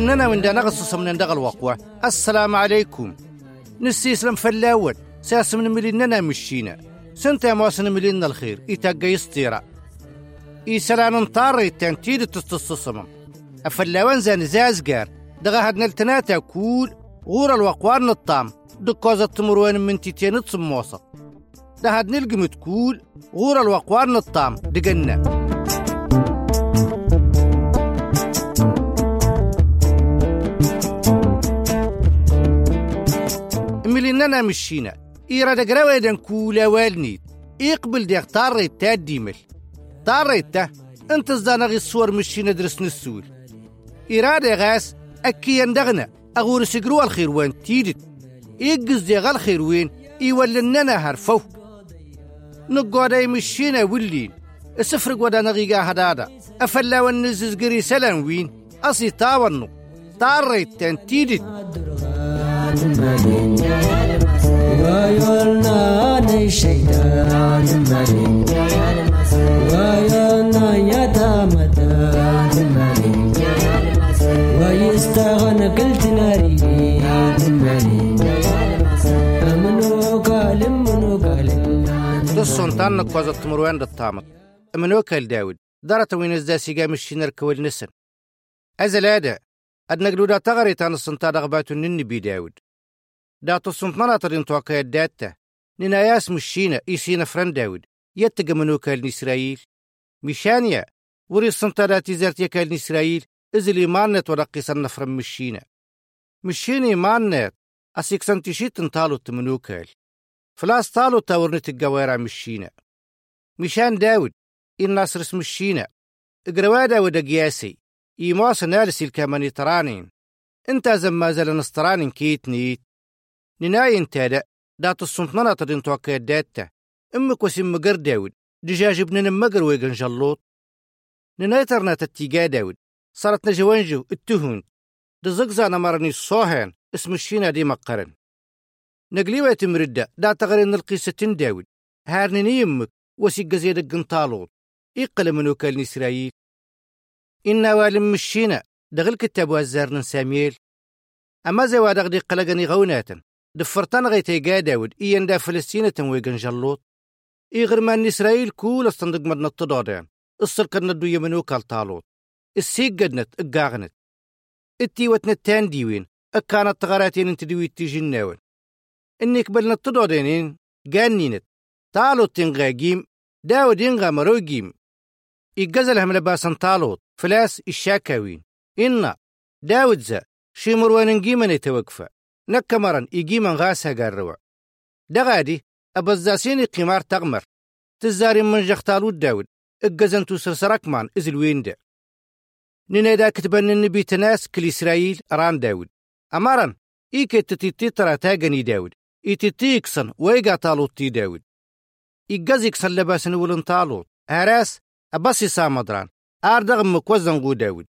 وننا من دانا غصص من دغ الوقوة السلام عليكم. نسي اسلم فلاوت. ساس من مليننا مشينا. سنتا مواسن ملينا الخير إتاقا يستيرا إيسالان انطار التنتيد تستصصمم أفلاوان زان زازقار دغا هاد نلتناتا كول. غور الوقوار نطام. دكوزة تمروان من تيتين تصموصة ده هاد نلقي متكول غور الوقوار نطام. دقنا. مليننا مشينا إيرا دقراوة دان كولا والنيت. يقبل ديك طاريت تا ديمل. طاريت تا انت زدانا غي الصور مشينا درس نسول إرادة غاس أكي يندغنا. أغور سقروا الخير وين تيدت. يقز دي غال خير وين يولننا هرفو نقودا يمشينا ولين. السفر قودا نغيقا هدادا. أفلا ونزز قري سلام وين. أصي تاونو طاريت تان shaidan timalin wayolna yata mata timalin ويستغنى قلت ناري timalin amno galim munu galim دصون تان كوزا تمروان دطامت من وكل داود دارت وين ازدا سيقا مشينا كوال نسن أزلادا أدنقلو دا تغري تان السنتا دغباتو نني بي داود دا تصنت مناطرين توقع الداتا ننا ياس مشينا إيسينا فرن داود. يتقى من وكال إسرائيل مشانيا وري السنتا دا تزارت يكال إسرائيل إزلي مانت ورقصا نفرن مشينا مشيني مانت أسيك سنتشيت انتالو تمنوكال فلاس طالو تاورنت الجوارع مشينا مشان داود إن ناصر اسم الشينا اقروا داود قياسي إيماس نالسي الكاماني ترانين انت زما زل نسترانين كيت نيت نناي انت دا دات السنطنة تدين توقع داتا. أمك وسم مقر داود دجاج ابن مقر ويقن جلوط. نناي ترنا تتيقا داود صارت نجوانجو التهون دزقزا نمرني الصوهان اسم الشينا دي مقرن. نقليوة تمردة دا تغرين القصة داود. هارنني يمك وسيق زيد قنطالوط إقل من وكال إسرائيل إنا والم مشينا دغل كتاب وزارن ساميل أما زوا دغدي قلقني غوناتا دفرتان غيتي قا داود إيان دا فلسطينة ويقن جلوط. إي غرمان إسرائيل كول أستندق مدنا التضادان السلقنا الدوية من وكال طالوط السيق قدنت اقاغنت إتي وتنتان ديوين أكانت تغاراتين انت ديوي تيجي الناون إنك بلنا التضادينين قانينت طالوط تنغا جيم داود ينغا مرو جيم. إيقزلهم لباسن طالوط فلاس الشاكاوين إنا داود زا شي مروان جيمن يتوقفا نكمرن إيجيمن غاسها قاروا دغادي أبزاسيني قمار تغمر تزاري من جختالو داود إقزن سرسرك مان إزل وين دا نينا كتبن النبي تناس كل إسرائيل ران داود. أمارن إيكي تتيتي ترى تاغني داود. إيتيتيكسن ويقا طالوت تي داود. إيقازيكسن لباسن ولن طالوت هراس أباسي سامدران آردغ مكوزن قو داود.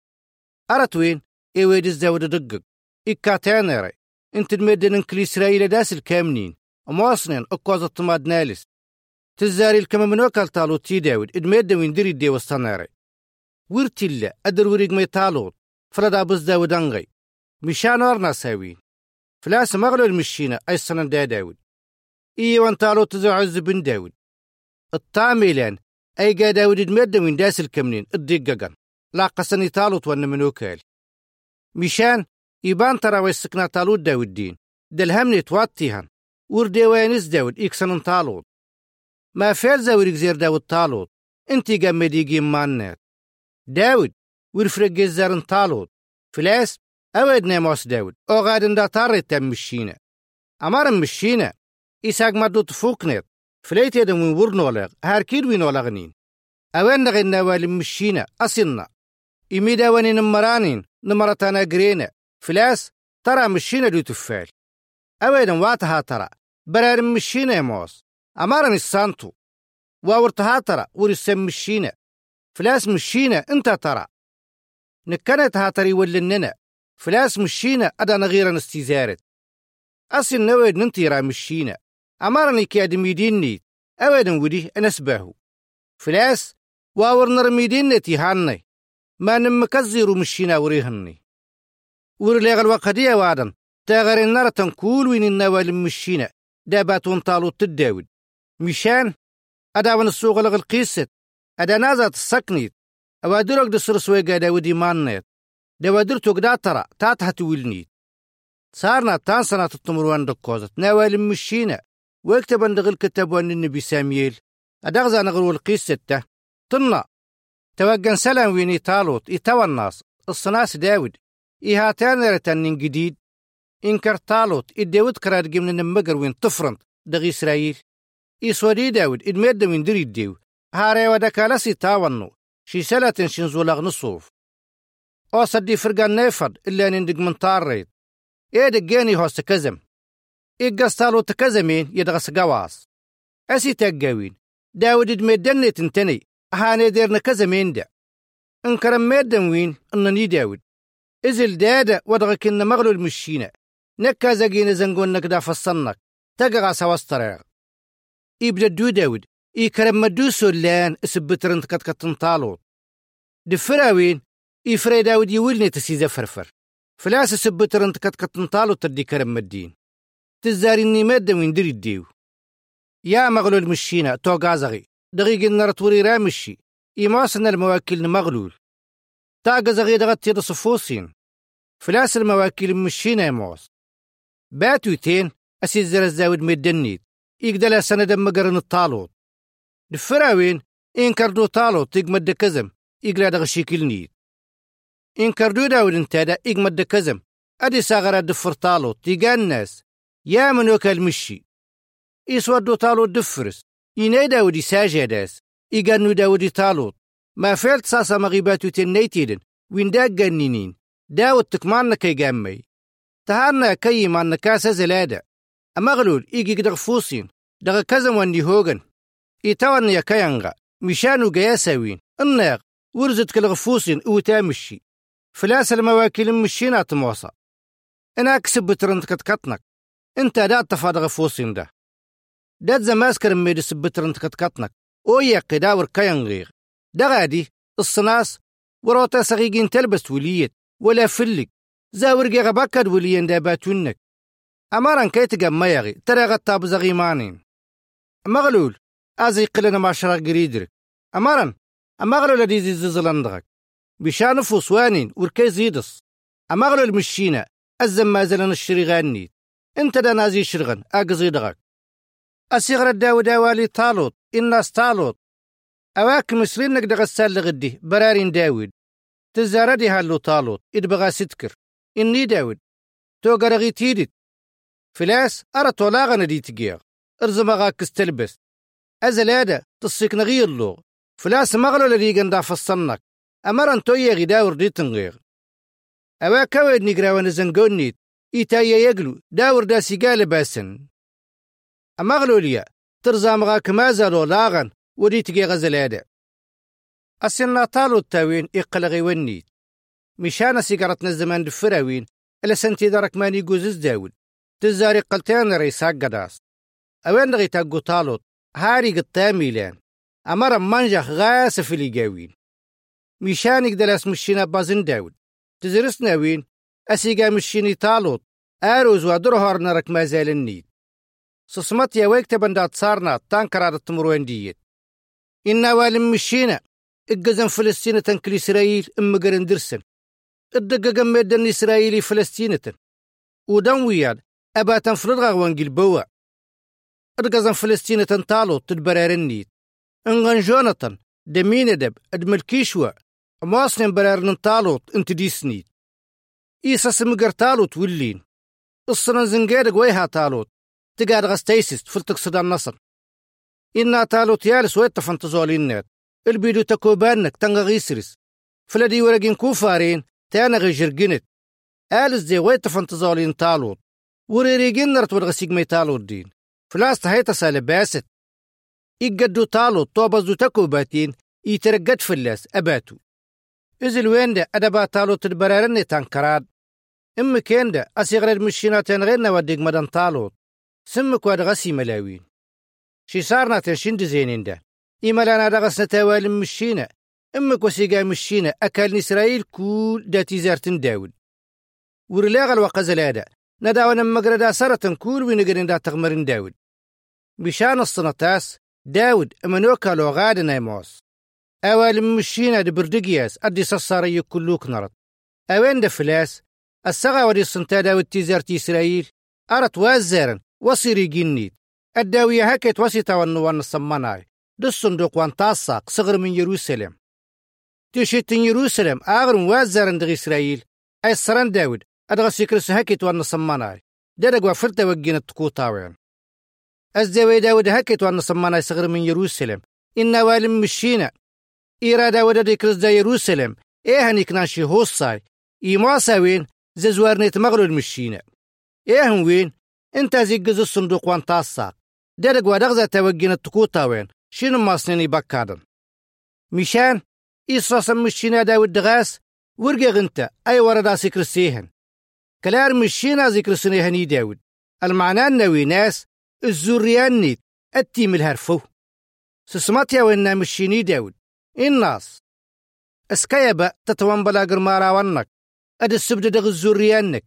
أرتوين إيويد الزاود دقق إكاتانيري انت المدن كل إسرائيل داس الكامنين أمواصنين أكوز الطماد نالس. تزاري الكما من وكال طالوت تي داود إدميد وين ديري دي وستانيري ورتيلا أدر وريق مي طالوت فردا بز داود أنغي. مشان ورنا ساوين. فلاس مغلو المشينا أي سنن دا داود. إيوان طالوت تزو عز بن داود. الطاميلان أي قا داود إدميد وين داس الكمنين الدققان لا قسني طالوت وان من وكال مشان يبان ترى ويسكنا طالوت داود دين دلهمني تواتيهن وردي وينس داود إكسن طالوت ما فعل زاوريك زير داود طالوت انتي قام ديجي مانات داود ورفرق جزارن طالوت فلاس أود ناموس داود أو غادن دا طارت تم مشينا أمار مشينا إساق مدو تفوقنت فليت يدن وين ورنولغ هاركيد وين ولغنين أوان نغي نوال مشينا أصلنا إميدا واني نمرانين نمرتانا قرينا فلاس ترى مشينا دو تفال. أويدن واتها ترى برار مشينا موس. أمارن السانتو. واورتها ترى ورسم مشينا. فلاس مشينا انت ترى. نكنت هاتري ولننا فلاس مشينا أدا نغيرا استيزارت أصل نويد ننتيرا مشينا. أمارني كي أدميديني أولا ودي أنسباهو فلاس واور نرميدين نتي هاني. ما نمكزيرو مشينا وريهني. ورليغ الوقدية وادن تاغر النار تنكول وين النوال مشينا داباتون طالو تداود. مشان؟ أداون السوق لغ القيست أدا نازات السكنيت أوادرك دسر سويقا داودي مانيت. دوادرتو قدا ترى. تاتها تولنيت صارنا تان سنة التمروان دكوزت. نوال مشينا ويكتب عند غير كتاب النبي ساميل أدغزا نغرو القيستة طنا توقن سلام ويني طالوت. إتوى الناس. الصناس داود. إيهاتان رتن جديد. إنكر طالوت إداود كرار جمن النمجر وين طفرنت دغي إسرائيل. إسودي داود إدميد وين دري ديو. هاري ودكالسي تاونو. شي سلة شنزو لغ نصوف. أو صدي فرقان نيفد إلا نندق من طاريت إيه دقيني هوست كزم. قصالو تكزمين يدغس قواس. أسي تقاوين داود إدميدني تنتني هاني ديرنا كزمين دا. انكرم ميدن وين أنني داود. إزل دادا ودغ كنا مغلو المشينا نكا زقين زنقون نكدا فصنك. تقغى سواسترع إبدا دو داود. إي كرم مدو سولان إسبترنت كت كتن طالوت دفراوين. إي فري داود يولني تسيزا فرفر. فلاس سبترنت كت كتن طالوت تدي كرم مدين. تزاري إني مادة وين دري الديو يا مغلو المشينا تو غازغي دقيق النار وري رامشي. إيماسنا المواكل مغلول. تاقا زغي دغتي صفوسين. فلاس المواكل مشينا يموس باتو تين أسي الزاود ميدنيت. يقدلا سند مقرن الطالوت. دفراوين إن كردو طالوت يقمد كزم يقلا دغ شيكل نيت. إن كردو داود انتادا يقمد كزم أدي ساغرا دفر طالوت تيقان الناس يا من وكال مشي. يسودو طالوت دفرس إناي داودي ساجداس إيقانو داودي طالوت. ما فعلت ساسا مغيباتو تنيتيدن وين داق جنينين داود تكماننا كي جامي تهارنا كي ماننا كاسا زلادة أمغلول إيجي قدغ فوسين. دغ كزم واندي هوغن. إيتاوان يا كيانغا. مشانو قياساوين الناغ. ورزت كالغ فوسين وتامشي فلاس المواكل مشينا تموصى أنا أكسب بترنت كتكتنك أنت دا تفادغ فوسين ده داد زماسكر ميدي سبترنت كتكتنك أو يقي داور كيانغيغ. دا غادي الصناس وروتا صغيقين تلبس وليت ولا فلك زاور جيغا باكد وليين داباتونك أمارن كي تقام ميغي ترى غطاب زغيمانين مغلول أزي قلنا ما شرق قريدرك. أمارن أمغلول دي زي زلندغك بشان فوسوانين وركي زيدس أمغلول أزم ما زلن الشري غانيت. انت دا نازي شرغن أقزيدغك أسيغر الداو داوالي طالوت الناس طالوت. أواك مسلين نقد غسال لغدي برارين داود. تزاردي هالو طالوت إدبغا ستكر. إني داود. تو قرغي تيدت. فلاس أرى طلاغنا دي تقيغ. ارزمغا كستلبس أزلادا تصيك نغير لو فلاس مغلو لدي قندا فصنك. أمرن تويا غداور دي تنغيغ. أوا كويد نقراوان زنقونيت إيتايا يقلو داور دا سيقال باسن. أمغلو ليا ترزامغا كمازالو لاغن. ودي تقي غزلادا أسنا طالو التاوين إقلغي ونيت مشان سيجارتنا الزمان دفراوين إلا سنتي دارك ماني جوزز داود تزاري قلتين ريساق قداس. أوين غي تاقو طالوت؟ هاري قطامي لأن أمر منجح غاس في الجاوين مشانك دلاس مشينا بازن داود تزرسنا وين؟ أسيقا مشيني طالوت. آروز ودرهار نرك ما زال النيد سصمت يا ويك تبندات صارنا تانكرار التمروين ديت. إنا والم مشينا إقزن فلسطين تنكل إسرائيل إم قرن درسن. الدقة ميدن إسرائيلي فلسطينة ودن وياد أبا تنفرد غوان قلبوا إرقزن فلسطينة تنطالو تدبرار النيت إنغن جونتن دمين دب أدمل كيشوا. مواصلين برار ننطالوت انت دي سنيت إيسا سمقر تالوت ولين الصنا زنقيرق ويها تالوت تقاد غستيسست فلتك صدا النصر. إنا تالوت يالس ويتا فانتزولين نات البيدو تكوبانك تنغ غيسرس. فلدي ورقين كوفارين تانا غيجرقنت آلس دي ويتا فانتزولين تالوت وريريجين نرت ورغسيق مي تالوت دين. فلاس تهيتا سالباست إيقدو تالوت توبزو تكوباتين يترقد فلاس أباتو. إزل وين ده أدبا تالوت البرارن تنكراد إم كين ده أسيغر المشينات غير نوديق مدن تالوت سمك واد غسي ملاوين. شي صارنا تنشند زينين دا إما لنا دغسنا توالم مشينا أمك وسيقا مشينا أكل إسرائيل كول دا تيزارتن داود ورلاغ الوقزلادا نداونا مقردا سرة كول وينقرن دا تغمرن داود بشان الصنطاس. داود أمنوكا لو غادا نايموس أوالم مشينا دي بردقياس. أدي سصاري كلوك نرد. أوين دا فلاس. السغا ودي الصنتا داود تيزارت إسرائيل. أرت وازارن. وصيري جنيد الداوية هكت وسيطة ونوان الصماناي دو الصندوق وان تاساق صغر من يروسلم. تيشيتن يروسلم آغرن وازارن دغ إسرائيل. أي سران داود أدغى سيكرس هكت وان الصماناي دادق وفرت وجين التقوطاوين أزدوي داود هكت وان الصماناي صغر من يروسلم. إن والم مشينا. إيرا داود ديكرس دا يروسلم. إيه هنيك ناشي هوصاي إيماساوين ززوارنيت مغلول مشينا. إيه وين؟ إنت زيجز الصندوق وان تاساق توجين التقوطا وين شنو ماسنيني بكادن مشان إيصاصا مشينا داود دغاس ورقا غنتا أي وردا سكر السيهن كلار مشينا ذكر سنيهني داود المعنى النوي ناس الزوريان نيت التيم الهرفو سسماتيا وإنا مشيني داود الناس اسكايبا تتوان بلا قرمارا ونك أد السبد دغ الزوريانك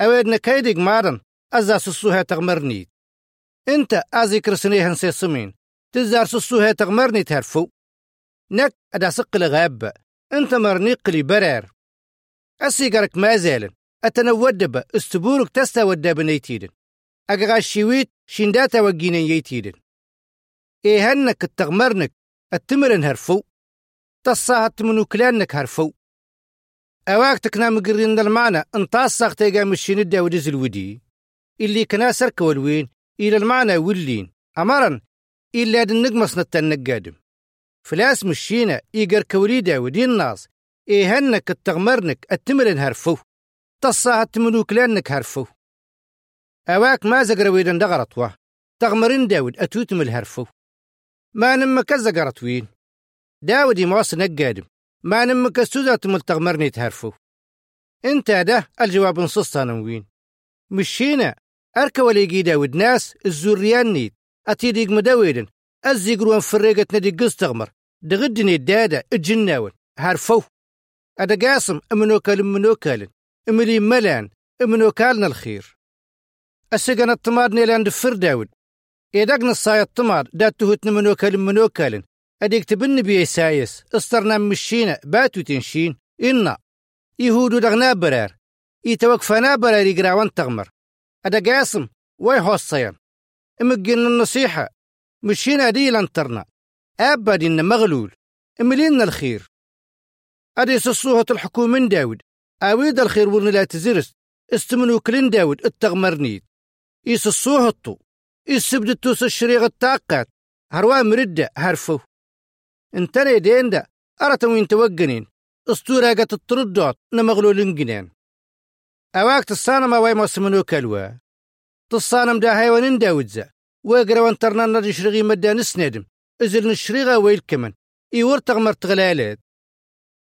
أويدنا كيدق مارن أزا سسوها تغمرنيت انت أزي كرسنيهن سيسمين تزار سسوها تغمرني تهرفو نك أدا سقل غابة انت مرنيق لي برار أسيقرك ما زالن أتنودب استبورك تستا ودب نيتيدن أقغا الشيويت شنداتا وقينين يتيدن إيهنك التغمرنك التمرن هرفو. تصاهت منو كلانك هرفو. أواك تكنا مقرين المعنى انتصاق تيقا مشين الداود الودي اللي كنا سرك والوين إلى المعنى ولين. أمرا إلا دن نقمص النقادم فلاس مشينا إيقر كولي داودي الناس. إيهنك التغمرنك التمرن هرفو تصاهت منو كلانك هرفو أواك ما زقر ويدن دغرت واه. تغمرين داود أتوتم الهرفو ما نمك زقرت وين؟ داود يمواص نقادم. ما نمك استوزات ملتغمرني تهرفو انت ده الجواب نصص وين. مشينا أركا وليقي داود ناس الزوريان نيت. أتيديق مداويدن. أزيقروان فريقة ندي قز تغمر دغدني الدادة الجناون هارفو. أدا قاسم أمنوكال امنوكال أملي ملان امنوكالنا الخير. السجن الطماد نيلان دفر داود. إيداقنا الصايا الطماد دات تهوتنا منوكال منوكال أديك تبن بيه سايس استرنا مشينا باتو تنشين. إنا. يهودو دغنا برار. يتوقفنا برار يقراوان تغمر. أدا قاسم واي هوصيان إمقين النصيحة مشينا دي لانترنا. أبد إن مغلول املينا الخير. أدي سصوهة الحكومة من داود. أويد الخير ورن لا تزرس. استمنو كلين داود التغمرنيد إيس الصوهطو إيس سبد التوس الشريغ التاقات. هروا مردة هرفو. انتني دين دا أرتا وين توقنين. اسطورة قد التردوت نمغلولين جنين. واي موسمنو كلوا تصانم دا هايوانين داودزا وقرا وانترنا نرجي شرغي مدى نسندم. إزل نشريغا ويل كمن إيور تغمر تغلالات.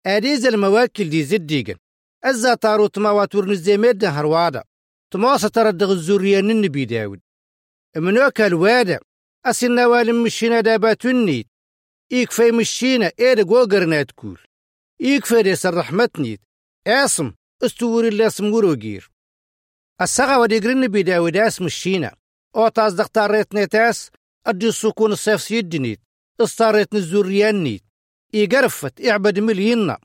أديز المواكل دي زديقن أزا طارو تماوات ورنزيميد هروادا تماسة تردغ الزورية النبي داود منوك الوادة أسنا والم مشينا دابات النيت يكفي مشينا إيرق وقرنا تكول يكفي ديس الرحمتنيت أسم. استوري اللي اسم وروغير السغا وديقر النبي داود اسم مشينا أو تصدق طاريت نيتاس أدي السكون الصيف سيدنيت استاريت الزوريان نيت يقرفت اعبد ملينا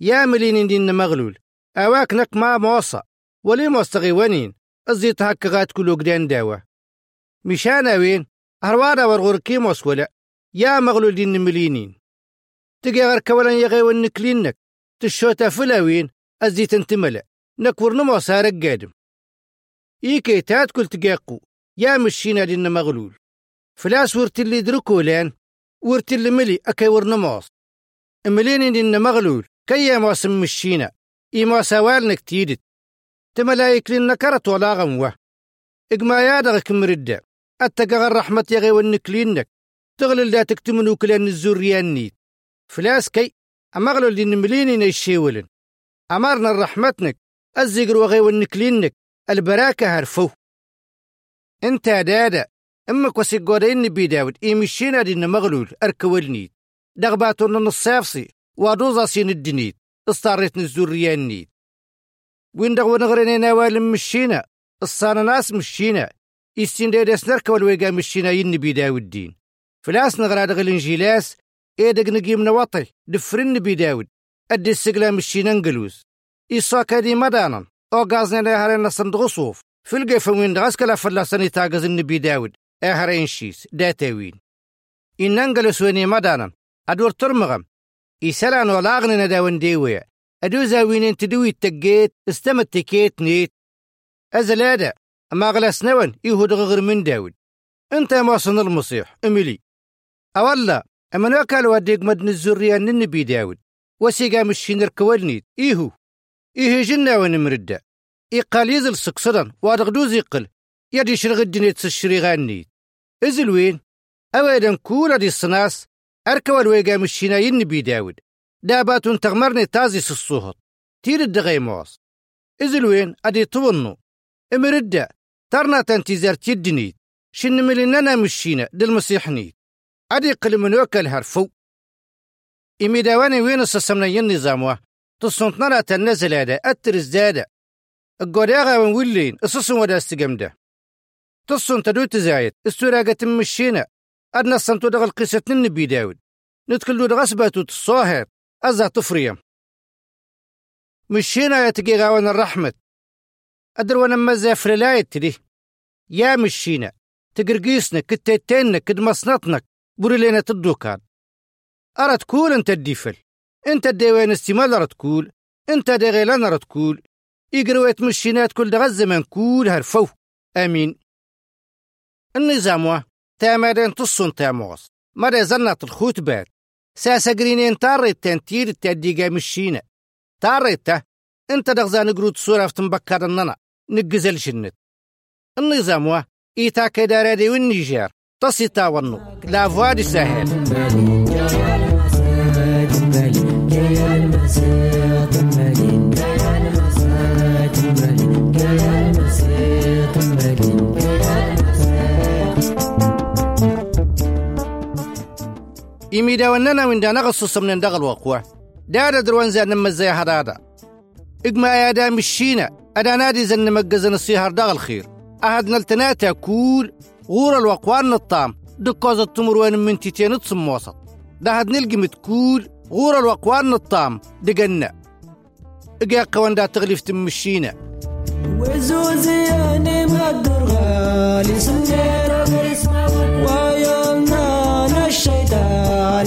يا مليين دين مغلول. أواك نك ما موصى ولي مستغي ونين الزيت هكا غات كلو قدان داوة. مشان وين هروادا ورغور كيموس ولا يا مغلول دين ملينين تقي غير كولا يغي ونكلينك تشوتا فلاوين الزيت انتملا نكور نمو سارق قادم. إيكي تات كل تقاقو. يا مشينا دين مغلول. فلاس ورت اللي دركو لأن. ورت اللي ملي أكي ورنموس ملينين دين مغلول. كي يا موسم مشينا. إيما سوالنك تيدت. تملايك لنا كرت ولا غموة. إقما يادغك مردة. أتقى الرحمة يغي ونكلينك تغلل لا تكتمنو كلان الزوريان نيت. فلاس كي. أمغلو اللي نمليني الشيولن أمرنا الرحمتنك الزقر وغي ونكلينك البراكة هرفو. انت دادا أمك وسيقودين نبي داود إيمشينا دين مغلول أركولنيت دغباتون الصيفصي ودوزا سين الدنيت استاريت الزوريان نيت وين دغ ونغرين نوال مشينا الصانا ناس مشينا يستين ديدس نركا والويقا مشينا ينبي داود دين. فلاس نغرا دغ الإنجيلاس ايدق نقيم نوطي دفرن نبي داود. أدي السقلا مشينا نقلوز إيصاكا دي مدانا أو غازنا لهرين صندوق صوف في القيفة وين دغس كلا فلاساني تاقز النبي داود. اهرين شيس. داتاوين إن ننقلس ويني مدانا أدور ترمغم. إيسالان ولاغن نداون ديويا أدو زاوين انت دوي التقيت استمت تكيت نيت. أزلادا. أما غلاس نون يهود غير من داود. أنت ما صن المصيح أملي أولا أما نوكال وديق مدن الزرية النبي داود. وسيقا مشين ركوالنيت إيهو. إيه جنة ونمردة إيقال يزل سقصدا وادغدوز يقل يدي شرغ الدنيا تسشري غانيت إزل وين؟ أولا كولا دي الصناس أركوا الويقا مشينا ينبي داود. دابات تغمرني تازي الصوهط تير الدغي موس إزل وين؟ أدي طبنو امردة ترنا تنتيزار تيدنيت شن مليننا مشينا. دل نيت. أدي قل من وكل ينظاموا تصنطنا لا تنزل هذا أترز دادا القريغة ونولين السسن ودا استقمده تصن تدو تزايد استوراقة مشينا أدنا الصمتو دغل قصة النبي داود. ندخل دغ أسباتو تصاهر أزا تفريم. مشينا يتقي غاوان الرحمة. أدر ونما زافر لا يتدي يا مشينا. تقرقيسنا كتيتيننا كد مصنطنك بريلينا تدوكان. أرى تقول أنت الديفل. أنت الديوان استمال أرى تقول أنت دغيلان أرى تقول يقرويت مشينات كل دغ الزمان كول هرفو. آمين. النظام تامرين تصن تاموس مرة زنت الخوت بات ساسا قرينين تاريت تنتير التدقى مشينا تاريته أنت دغزا نقرود صورة في تنبكر الننا. نقزل شنت النظام وا إيتا كدارادي والنيجير تصيتا ونو لا فوادي سهل إميدا وننا من دانا غصص من دغل وقوة دادا دروان زي نما زي هدادا. إقما يا دام الشينا أدا نادي زن مجزن الصيهر دغل خير. أهد نلتناتا كول. غور الوقوان الطام دكوز التمر وين من تيتين تصم وسط. ده نلقي متكول غور الوقوان الطام دقنا إقيا قوان دا تغليف تمشينا وزوزي مقدر غالي سنجر ويومنا الشيطان